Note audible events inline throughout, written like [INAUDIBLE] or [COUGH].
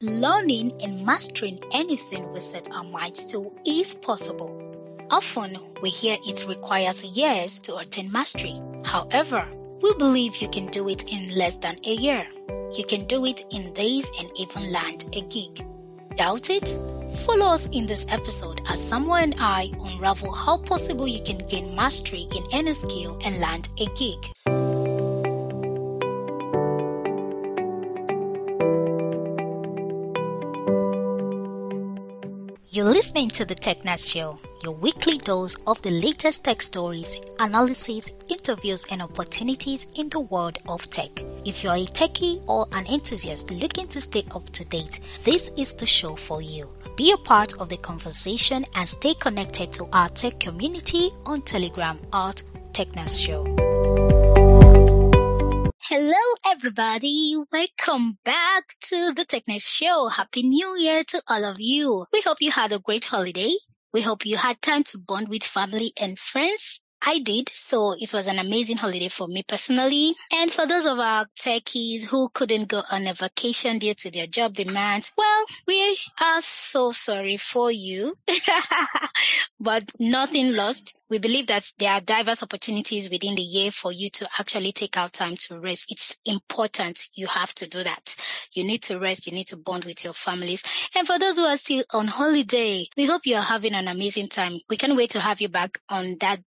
Learning and mastering anything we set our minds to is possible. Often we hear it requires years to attain mastery. However, we believe you can do it in less than a year. You can do it in days and even land a gig. Doubt it? Follow us in this episode as Samuel and I unravel how possible you can gain mastery in any skill and land a gig. You're listening to the TechNet Show, your weekly dose of the latest tech stories, analysis, interviews, and opportunities in the world of tech. If you're a techie or an enthusiast looking to stay up to date, this is the show for you. Be a part of the conversation and stay connected to our tech community on Telegram at TechNet Show. Hello, everybody. Welcome back to the TechNet Show. Happy New Year to all of you. We hope you had a great holiday. We hope you had time to bond with family and friends. I did, so it was an amazing holiday for me personally. And for those of our techies who couldn't go on a vacation due to their job demands, well, we are so sorry for you. [LAUGHS] but nothing lost. We believe that there are diverse opportunities within the year for you to actually take out time to rest. It's important. You have to do that. You need to rest. You need to bond with your families. And for those who are still on holiday, we hope you are having an amazing time. We can't wait to have you back on that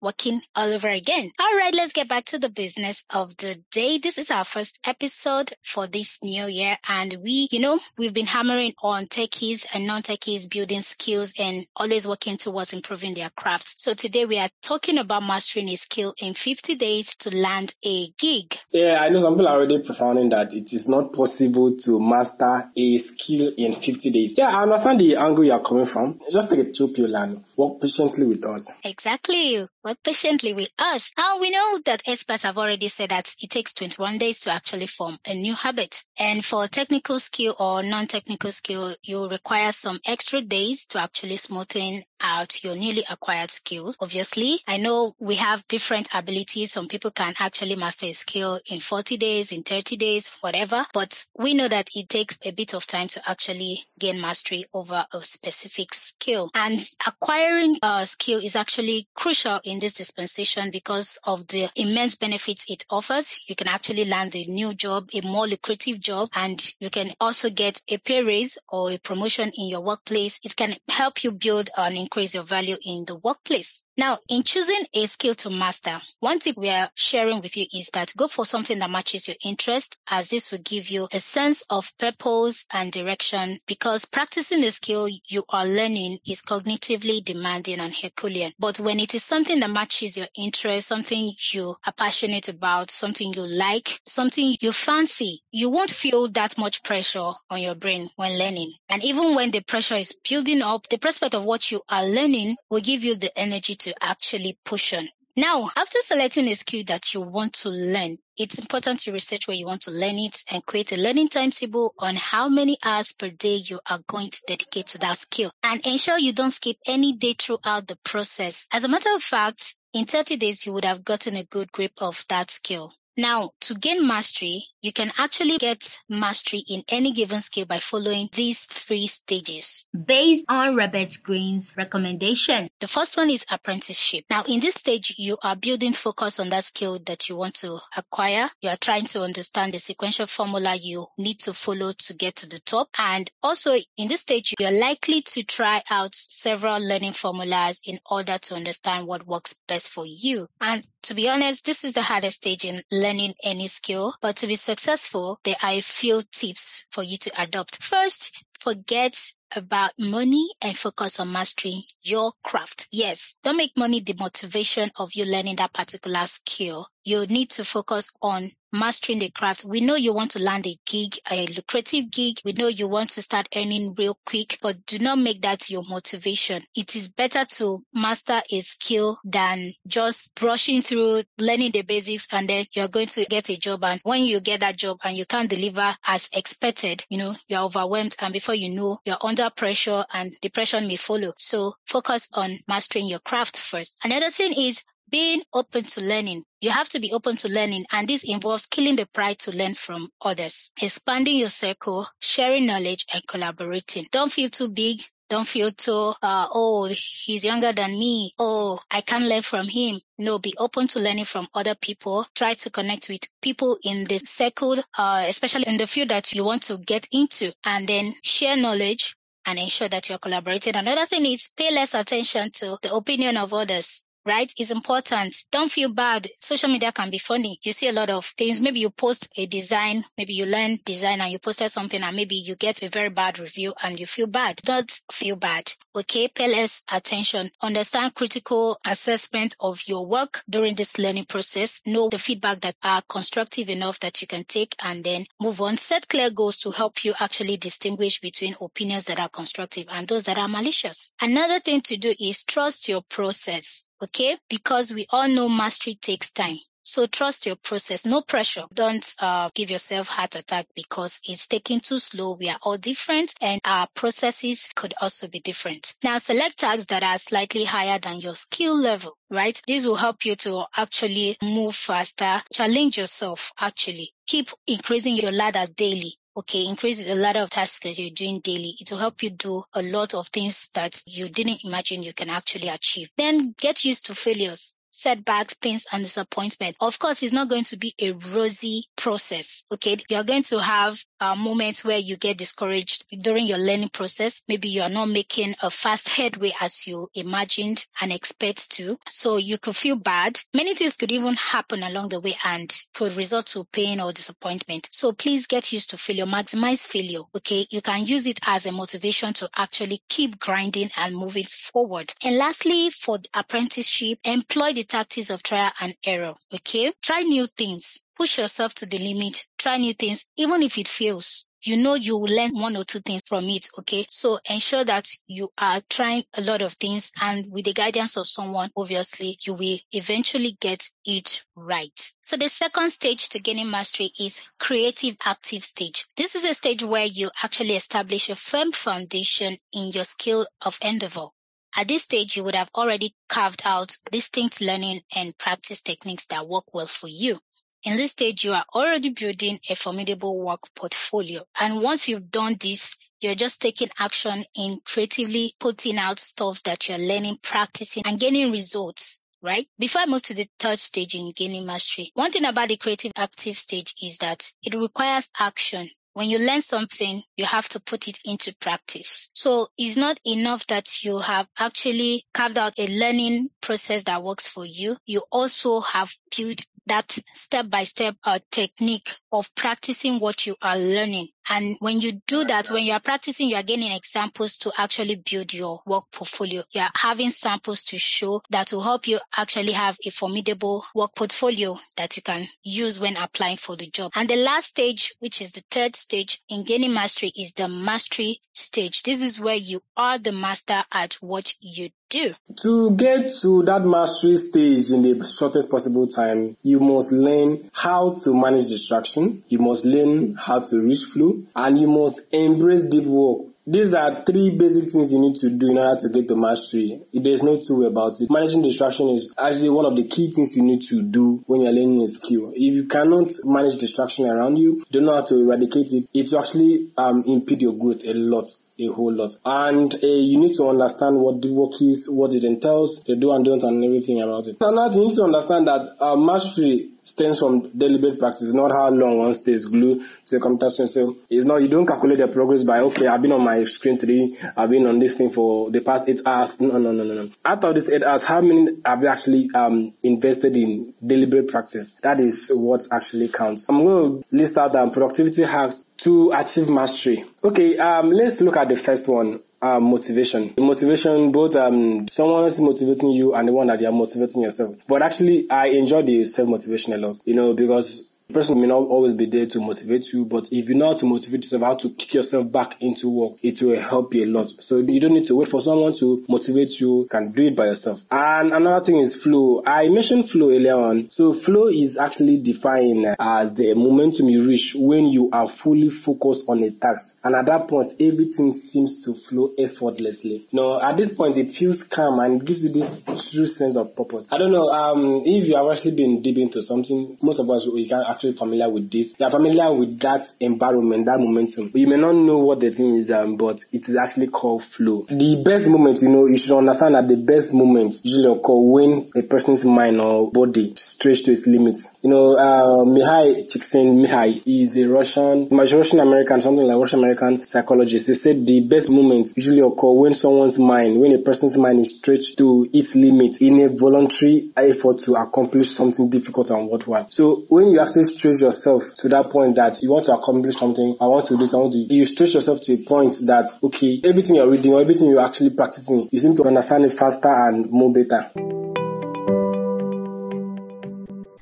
working all over again. All right, let's get back to the business of the day. This is our first episode for this new year. And we, you know, we've been hammering on techies and non-techies building skills and always working towards improving their crafts. So today we are talking about mastering a skill in 50 days to land a gig. Yeah, I know some people are already profounding that it is not possible to master a skill in 50 days. Yeah, I understand the angle you are coming from. Just take a chill pill and work patiently with us. Exactly. Work patiently with us. Now we know that experts have already said that it takes 21 days to actually form a new habit. And for technical skill or non-technical skill, you require some extra days to actually smoothen out your newly acquired skill. Obviously, I know we have different abilities. Some people can actually master a skill in 40 days, in 30 days, whatever. But we know that it takes a bit of time to actually gain mastery over a specific skill. And acquiring a skill is actually crucial this dispensation because of the immense benefits it offers. You can actually land a new job, a more lucrative job, and you can also get a pay raise or a promotion in your workplace. It can help you build and increase your value in the workplace. Now, in choosing a skill to master, one tip we are sharing with you is that go for something that matches your interest as this will give you a sense of purpose and direction because practicing the skill you are learning is cognitively demanding and Herculean. But when it is something that matches your interest, something you are passionate about, something you like, something you fancy, you won't feel that much pressure on your brain when learning. And even when the pressure is building up, the prospect of what you are learning will give you the energy to actually push on. Now, after selecting a skill that you want to learn, it's important to research where you want to learn it and create a learning timetable on how many hours per day you are going to dedicate to that skill and ensure you don't skip any day throughout the process. As a matter of fact, in 30 days, you would have gotten a good grip of that skill. Now, to gain mastery, you can actually get mastery in any given skill by following these three stages based on Robert Greene's recommendation. The first one is apprenticeship. Now, in this stage, you are building focus on that skill that you want to acquire. You are trying to understand the sequential formula you need to follow to get to the top. And also in this stage, you are likely to try out several learning formulas in order to understand what works best for you. And to be honest, this is the hardest stage in learning any skill, but to be successful, there are a few tips for you to adopt. First, forget about money and focus on mastering your craft. Yes, don't make money the motivation of you learning that particular skill. You need to focus on mastering the craft. We know you want to land a gig, a lucrative gig. We know you want to start earning real quick, but do not make that your motivation. It is better to master a skill than just brushing through learning the basics and then you're going to get a job. And when you get that job and you can't deliver as expected, you know, you're overwhelmed. And before you know, you're under pressure and depression may follow. So focus on mastering your craft first. Another thing is being open to learning. You have to be open to learning, and this involves killing the pride to learn from others, expanding your circle, sharing knowledge, and collaborating. Don't feel too big. Don't feel too, uh, oh, he's younger than me. Oh, I can't learn from him. No, be open to learning from other people. Try to connect with people in the circle, uh, especially in the field that you want to get into, and then share knowledge and ensure that you're collaborating. Another thing is pay less attention to the opinion of others right, is important. Don't feel bad. Social media can be funny. You see a lot of things. Maybe you post a design, maybe you learn design and you posted something and maybe you get a very bad review and you feel bad. Don't feel bad. Okay, pay less attention. Understand critical assessment of your work during this learning process. Know the feedback that are constructive enough that you can take and then move on. Set clear goals to help you actually distinguish between opinions that are constructive and those that are malicious. Another thing to do is trust your process okay? Because we all know mastery takes time. So trust your process. No pressure. Don't uh, give yourself heart attack because it's taking too slow. We are all different and our processes could also be different. Now select tags that are slightly higher than your skill level, right? This will help you to actually move faster, challenge yourself actually. Keep increasing your ladder daily okay, increase the ladder of tasks that you're doing daily. It will help you do a lot of things that you didn't imagine you can actually achieve. Then get used to failures setbacks, pains, and disappointment. Of course, it's not going to be a rosy process. Okay. You're going to have uh, moments where you get discouraged during your learning process. Maybe you are not making a fast headway as you imagined and expect to. So you could feel bad. Many things could even happen along the way and could result to pain or disappointment. So please get used to failure, maximize failure. Okay. You can use it as a motivation to actually keep grinding and moving forward. And lastly, for apprenticeship, employ the the tactics of trial and error. Okay. Try new things. Push yourself to the limit. Try new things, even if it fails you know you will learn one or two things from it. Okay. So ensure that you are trying a lot of things and with the guidance of someone, obviously you will eventually get it right. So the second stage to gaining mastery is creative active stage. This is a stage where you actually establish a firm foundation in your skill of endeavor. At this stage, you would have already carved out distinct learning and practice techniques that work well for you. In this stage, you are already building a formidable work portfolio. And once you've done this, you're just taking action in creatively putting out stuff that you're learning, practicing and gaining results. Right? Before I move to the third stage in gaining mastery, one thing about the creative active stage is that it requires action. When you learn something, you have to put it into practice. So it's not enough that you have actually carved out a learning process that works for you. You also have built that step by step technique of practicing what you are learning. And when you do that, when you are practicing, you are getting examples to actually build your work portfolio. You are having samples to show that will help you actually have a formidable work portfolio that you can use when applying for the job. And the last stage, which is the third stage in gaining mastery is the mastery stage. This is where you are the master at what you do. To get to that mastery stage in the shortest possible time, you must learn how to manage distraction. You must learn how to reach flow and you must embrace deep work. These are three basic things you need to do in order to get to mastery. There's no two way about it. Managing distraction is actually one of the key things you need to do when you're learning a skill. If you cannot manage distraction around you, don't know how to eradicate it, it will actually um, impede your growth a lot a whole lot. And uh, you need to understand what the work is, what it entails, the do and don't, and everything about it. Now, you need to understand that uh, mastery stems from deliberate practice, not how long one stays glued to a computer screen. So it's not, you don't calculate the progress by, okay, I've been on my screen today, I've been on this thing for the past eight hours. No, no, no, no, no. Out of these eight hours, how many have you actually um, invested in deliberate practice? That is what actually counts. I'm going to list out um, productivity hacks to achieve mastery. Okay, um, let's look at the first one um, motivation. Motivation, both um, someone else motivating you and the one that you are motivating yourself. But actually, I enjoy the self motivation a lot, you know, because The person may not always be there to motivate you, but if you know how to motivate yourself, how to kick yourself back into work, it will help you a lot. So you don't need to wait for someone to motivate you. You can do it by yourself. And another thing is flow. I mentioned flow earlier on. So flow is actually defined as the momentum you reach when you are fully focused on a task. And at that point, everything seems to flow effortlessly. Now, at this point, it feels calm and gives you this true sense of purpose. I don't know, um, if you have actually been deep into something, most of us, we can actually familiar with this. You are familiar with that environment, that momentum. You may not know what the thing is, um, but it is actually called flow. The best moment, you know, you should understand that the best moment usually occur when a person's mind or body stretch to its limits. You know, uh, Mihaly Csikszentmihalyi is a Russian, Russian American, something like Russian American psychologist. They said the best moments usually occur when someone's mind, when a person's mind is stretched to its limit in a voluntary effort to accomplish something difficult and worthwhile. So when you actually stretch yourself to that point that you want to accomplish something, I want to do this, I want to, you stretch yourself to a point that, okay, everything you're reading or everything you're actually practicing, you seem to understand it faster and more better.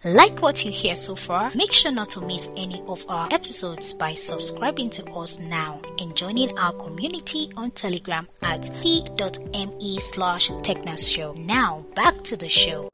Like what you hear so far? Make sure not to miss any of our episodes by subscribing to us now and joining our community on Telegram at t.me slash technoshow. Now back to the show.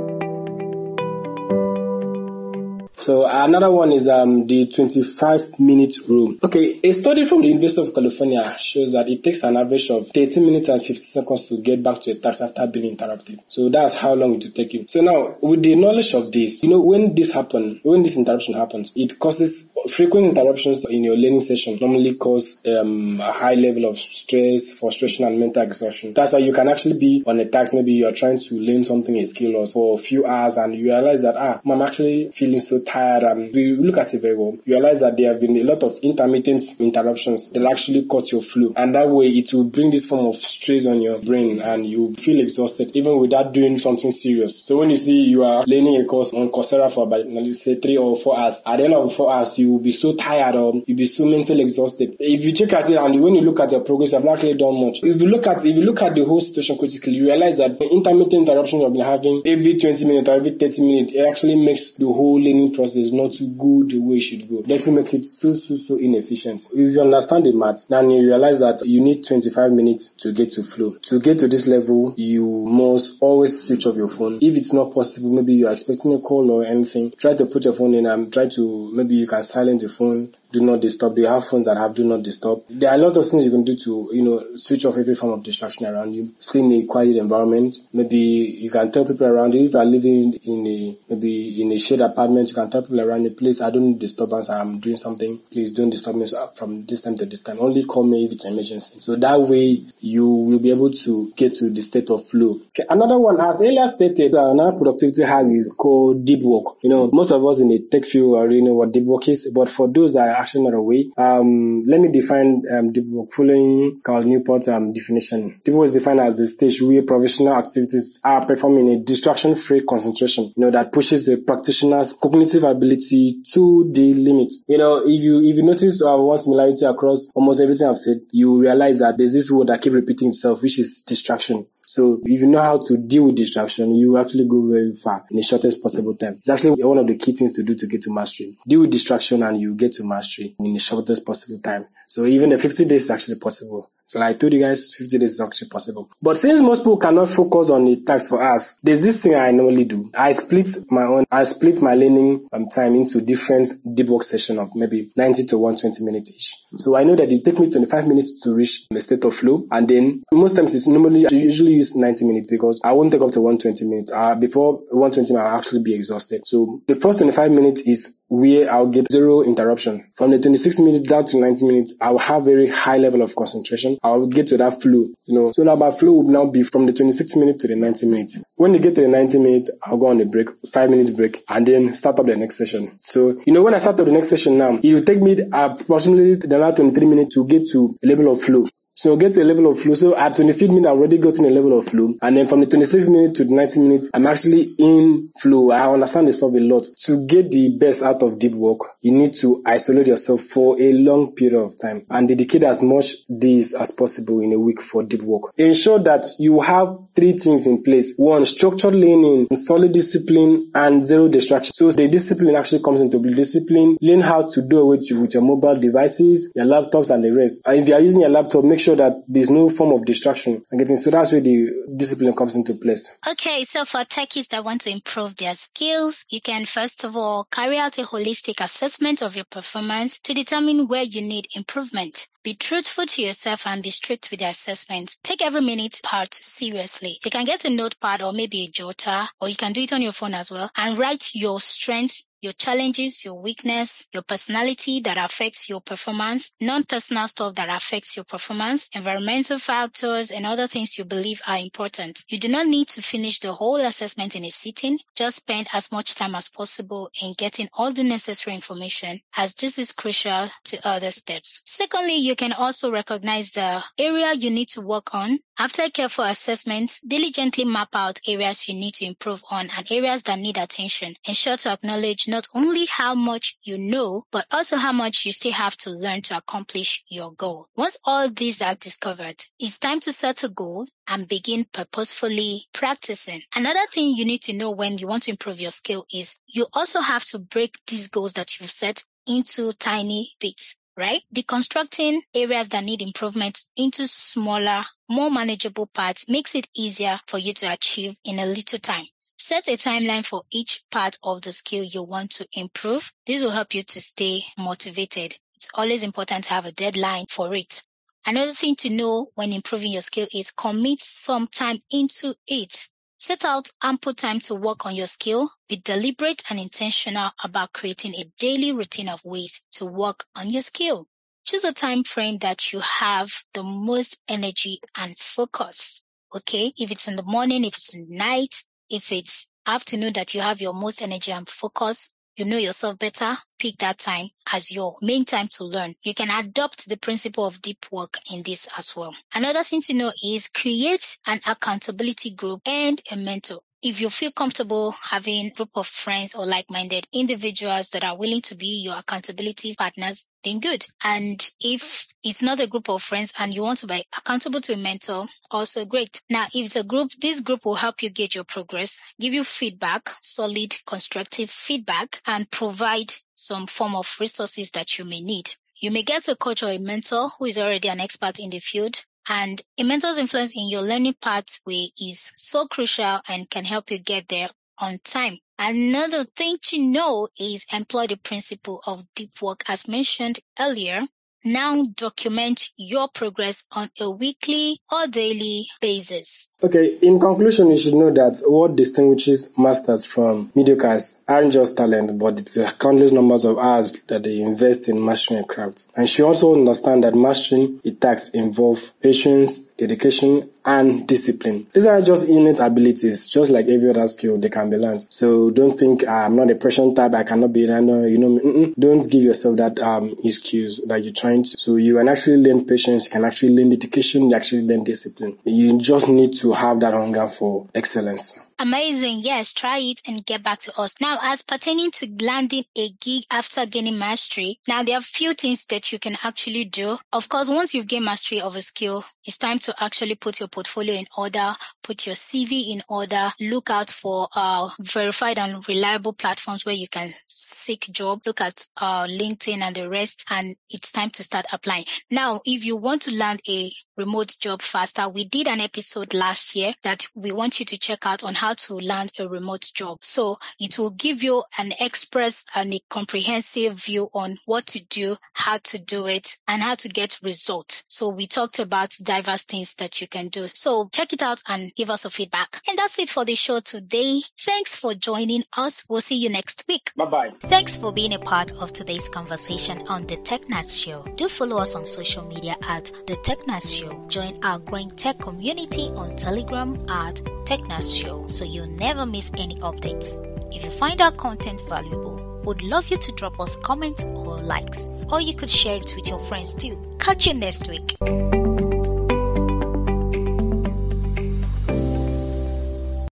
So another one is um, the 25 minute rule. Okay, a study from the University of California shows that it takes an average of 13 minutes and 50 seconds to get back to a task after being interrupted. So that's how long it will take you. So now, with the knowledge of this, you know, when this happens, when this interruption happens, it causes frequent interruptions in your learning session normally cause um, a high level of stress, frustration, and mental exhaustion. That's why you can actually be on a task. Maybe you're trying to learn something, a skill, or for a few hours, and you realize that, ah, I'm actually feeling so tired tired and we look at it very well, you realize that there have been a lot of intermittent interruptions that actually cut your flow. And that way it will bring this form of stress on your brain and you feel exhausted even without doing something serious. So when you see you are learning a course on Coursera for about, let's say three or four hours, at the end of four hours, you will be so tired or you'll be so mentally exhausted. If you check at it and when you look at your progress, you've not really done much. If you look at, if you look at the whole situation critically, you realize that the intermittent interruption you've been having every 20 minutes or every 30 minutes, it actually makes the whole learning process not to go the way it should go. That will make it so, so, so inefficient. If you understand the math, then you realize that you need 25 minutes to get to flow. To get to this level, you must always switch off your phone. If it's not possible, maybe you're expecting a call or anything, try to put your phone in and try to, maybe you can silence the phone do not disturb. You have phones that have do not disturb? There are a lot of things you can do to, you know, switch off every form of distraction around you. Stay in a quiet environment. Maybe you can tell people around you if you are living in a maybe in a shared apartment, you can tell people around the place, I don't need disturbance, I'm doing something. Please don't disturb me from this time to this time. Only call me if it's an emergency. So that way you will be able to get to the state of flow. Okay. Another one, as earlier stated, uh, another productivity hack is called deep work. You know, most of us in the tech field already know what deep work is, but for those that are actually not aware, um, let me define um, deep work following Cal Newport's um, definition. Deep work is defined as the stage where professional activities are performed in a distraction-free concentration, you know, that pushes a practitioner's cognitive ability to the limit. You know, if you if you notice uh, one similarity across almost everything I've said, you realize that there's this word that keep repeating itself, which is distraction. So if you know how to deal with distraction, you actually go very far in the shortest possible time. It's actually one of the key things to do to get to mastery. Deal with distraction and you get to mastery in the shortest possible time. So even the 50 days is actually possible. So I told you guys, 50 days is actually possible. But since most people cannot focus on the task for us, there's this thing I normally do. I split my own, I split my learning um, time into different deep work session of maybe 90 to 120 minutes each. So I know that it take me 25 minutes to reach the state of flow. And then most times it's normally, I usually use 90 minutes because I won't take up to 120 minutes. Uh, before 120 minutes, I'll actually be exhausted. So the first 25 minutes is where I'll get zero interruption. From the 26 minutes down to 90 minutes, I'll have very high level of concentration. I'll get to that flow, you know. So now my flow would now be from the 26 minutes to the 90 minutes. When you get to the 90 minutes, I'll go on a break, five minutes break, and then start up the next session. So, you know, when I start up the next session now, it will take me approximately another 23 minutes to get to a level of flow. So get to a level of flow. So at 25 minutes, I've already gotten a level of flow. And then from the 26 minutes to the 90 minutes, I'm actually in flow. I understand the stuff a lot. To get the best out of deep work, you need to isolate yourself for a long period of time and dedicate as much days as possible in a week for deep work. Ensure that you have three things in place. One, structured learning, solid discipline, and zero distraction. So the discipline actually comes into. Discipline, learn how to do it with your mobile devices, your laptops, and the rest. And if you are using your laptop, make sure that there's no form of distraction and getting so that's where the discipline comes into place. Okay, so for techies that want to improve their skills, you can first of all carry out a holistic assessment of your performance to determine where you need improvement. Be truthful to yourself and be strict with the assessment. Take every minute part seriously. You can get a notepad or maybe a jotter, or you can do it on your phone as well, and write your strengths your challenges, your weakness, your personality that affects your performance, non-personal stuff that affects your performance, environmental factors, and other things you believe are important. You do not need to finish the whole assessment in a sitting. Just spend as much time as possible in getting all the necessary information as this is crucial to other steps. Secondly, you can also recognize the area you need to work on. After careful assessment, diligently map out areas you need to improve on and areas that need attention. Ensure to acknowledge not only how much you know, but also how much you still have to learn to accomplish your goal. Once all these are discovered, it's time to set a goal and begin purposefully practicing. Another thing you need to know when you want to improve your skill is you also have to break these goals that you've set into tiny bits right? Deconstructing areas that need improvement into smaller, more manageable parts makes it easier for you to achieve in a little time. Set a timeline for each part of the skill you want to improve. This will help you to stay motivated. It's always important to have a deadline for it. Another thing to know when improving your skill is commit some time into it. Set out ample time to work on your skill. Be deliberate and intentional about creating a daily routine of ways to work on your skill. Choose a time frame that you have the most energy and focus. Okay. If it's in the morning, if it's night, if it's afternoon that you have your most energy and focus, you know yourself better, pick that time as your main time to learn. You can adopt the principle of deep work in this as well. Another thing to know is create an accountability group and a mentor if you feel comfortable having a group of friends or like-minded individuals that are willing to be your accountability partners, then good. And if it's not a group of friends and you want to be accountable to a mentor, also great. Now, if it's a group, this group will help you gauge your progress, give you feedback, solid, constructive feedback, and provide some form of resources that you may need. You may get a coach or a mentor who is already an expert in the field and a mentor's influence in your learning pathway is so crucial and can help you get there on time. Another thing to know is employ the principle of deep work as mentioned earlier now document your progress on a weekly or daily basis. Okay, in conclusion, you should know that what distinguishes masters from mediocres aren't just talent, but it's a countless numbers of hours that they invest in mastering a craft. And she also understand that mastering a task involve patience, dedication, and discipline. These are just innate abilities, just like every other skill, they can be learned. So don't think ah, I'm not a pressure type, I cannot be that. No, you know, mm-mm. don't give yourself that um, excuse that you're trying to. So you can actually learn patience, you can actually learn dedication, you actually learn discipline. You just need to have that hunger for excellence. Amazing. Yes, try it and get back to us. Now, as pertaining to landing a gig after gaining mastery, now there are a few things that you can actually do. Of course, once you've gained mastery of a skill, it's time to actually put your portfolio in order, put your CV in order, look out for uh, verified and reliable platforms where you can seek job, look at uh, LinkedIn and the rest, and it's time to start applying. Now, if you want to land a remote job faster, we did an episode last year that we want you to check out on how to land a remote job. So it will give you an express and a comprehensive view on what to do, how to do it, and how to get results. So we talked about diverse things that you can do. So check it out and give us a feedback. And that's it for the show today. Thanks for joining us. We'll see you next week. Bye bye. Thanks for being a part of today's conversation on the TechNats Show. Do follow us on social media at the TechNats Show. Join our growing tech community on Telegram at TechNats Show so you'll never miss any updates. If you find our content valuable, would love you to drop us comments or likes, or you could share it with your friends too. Catch you next week.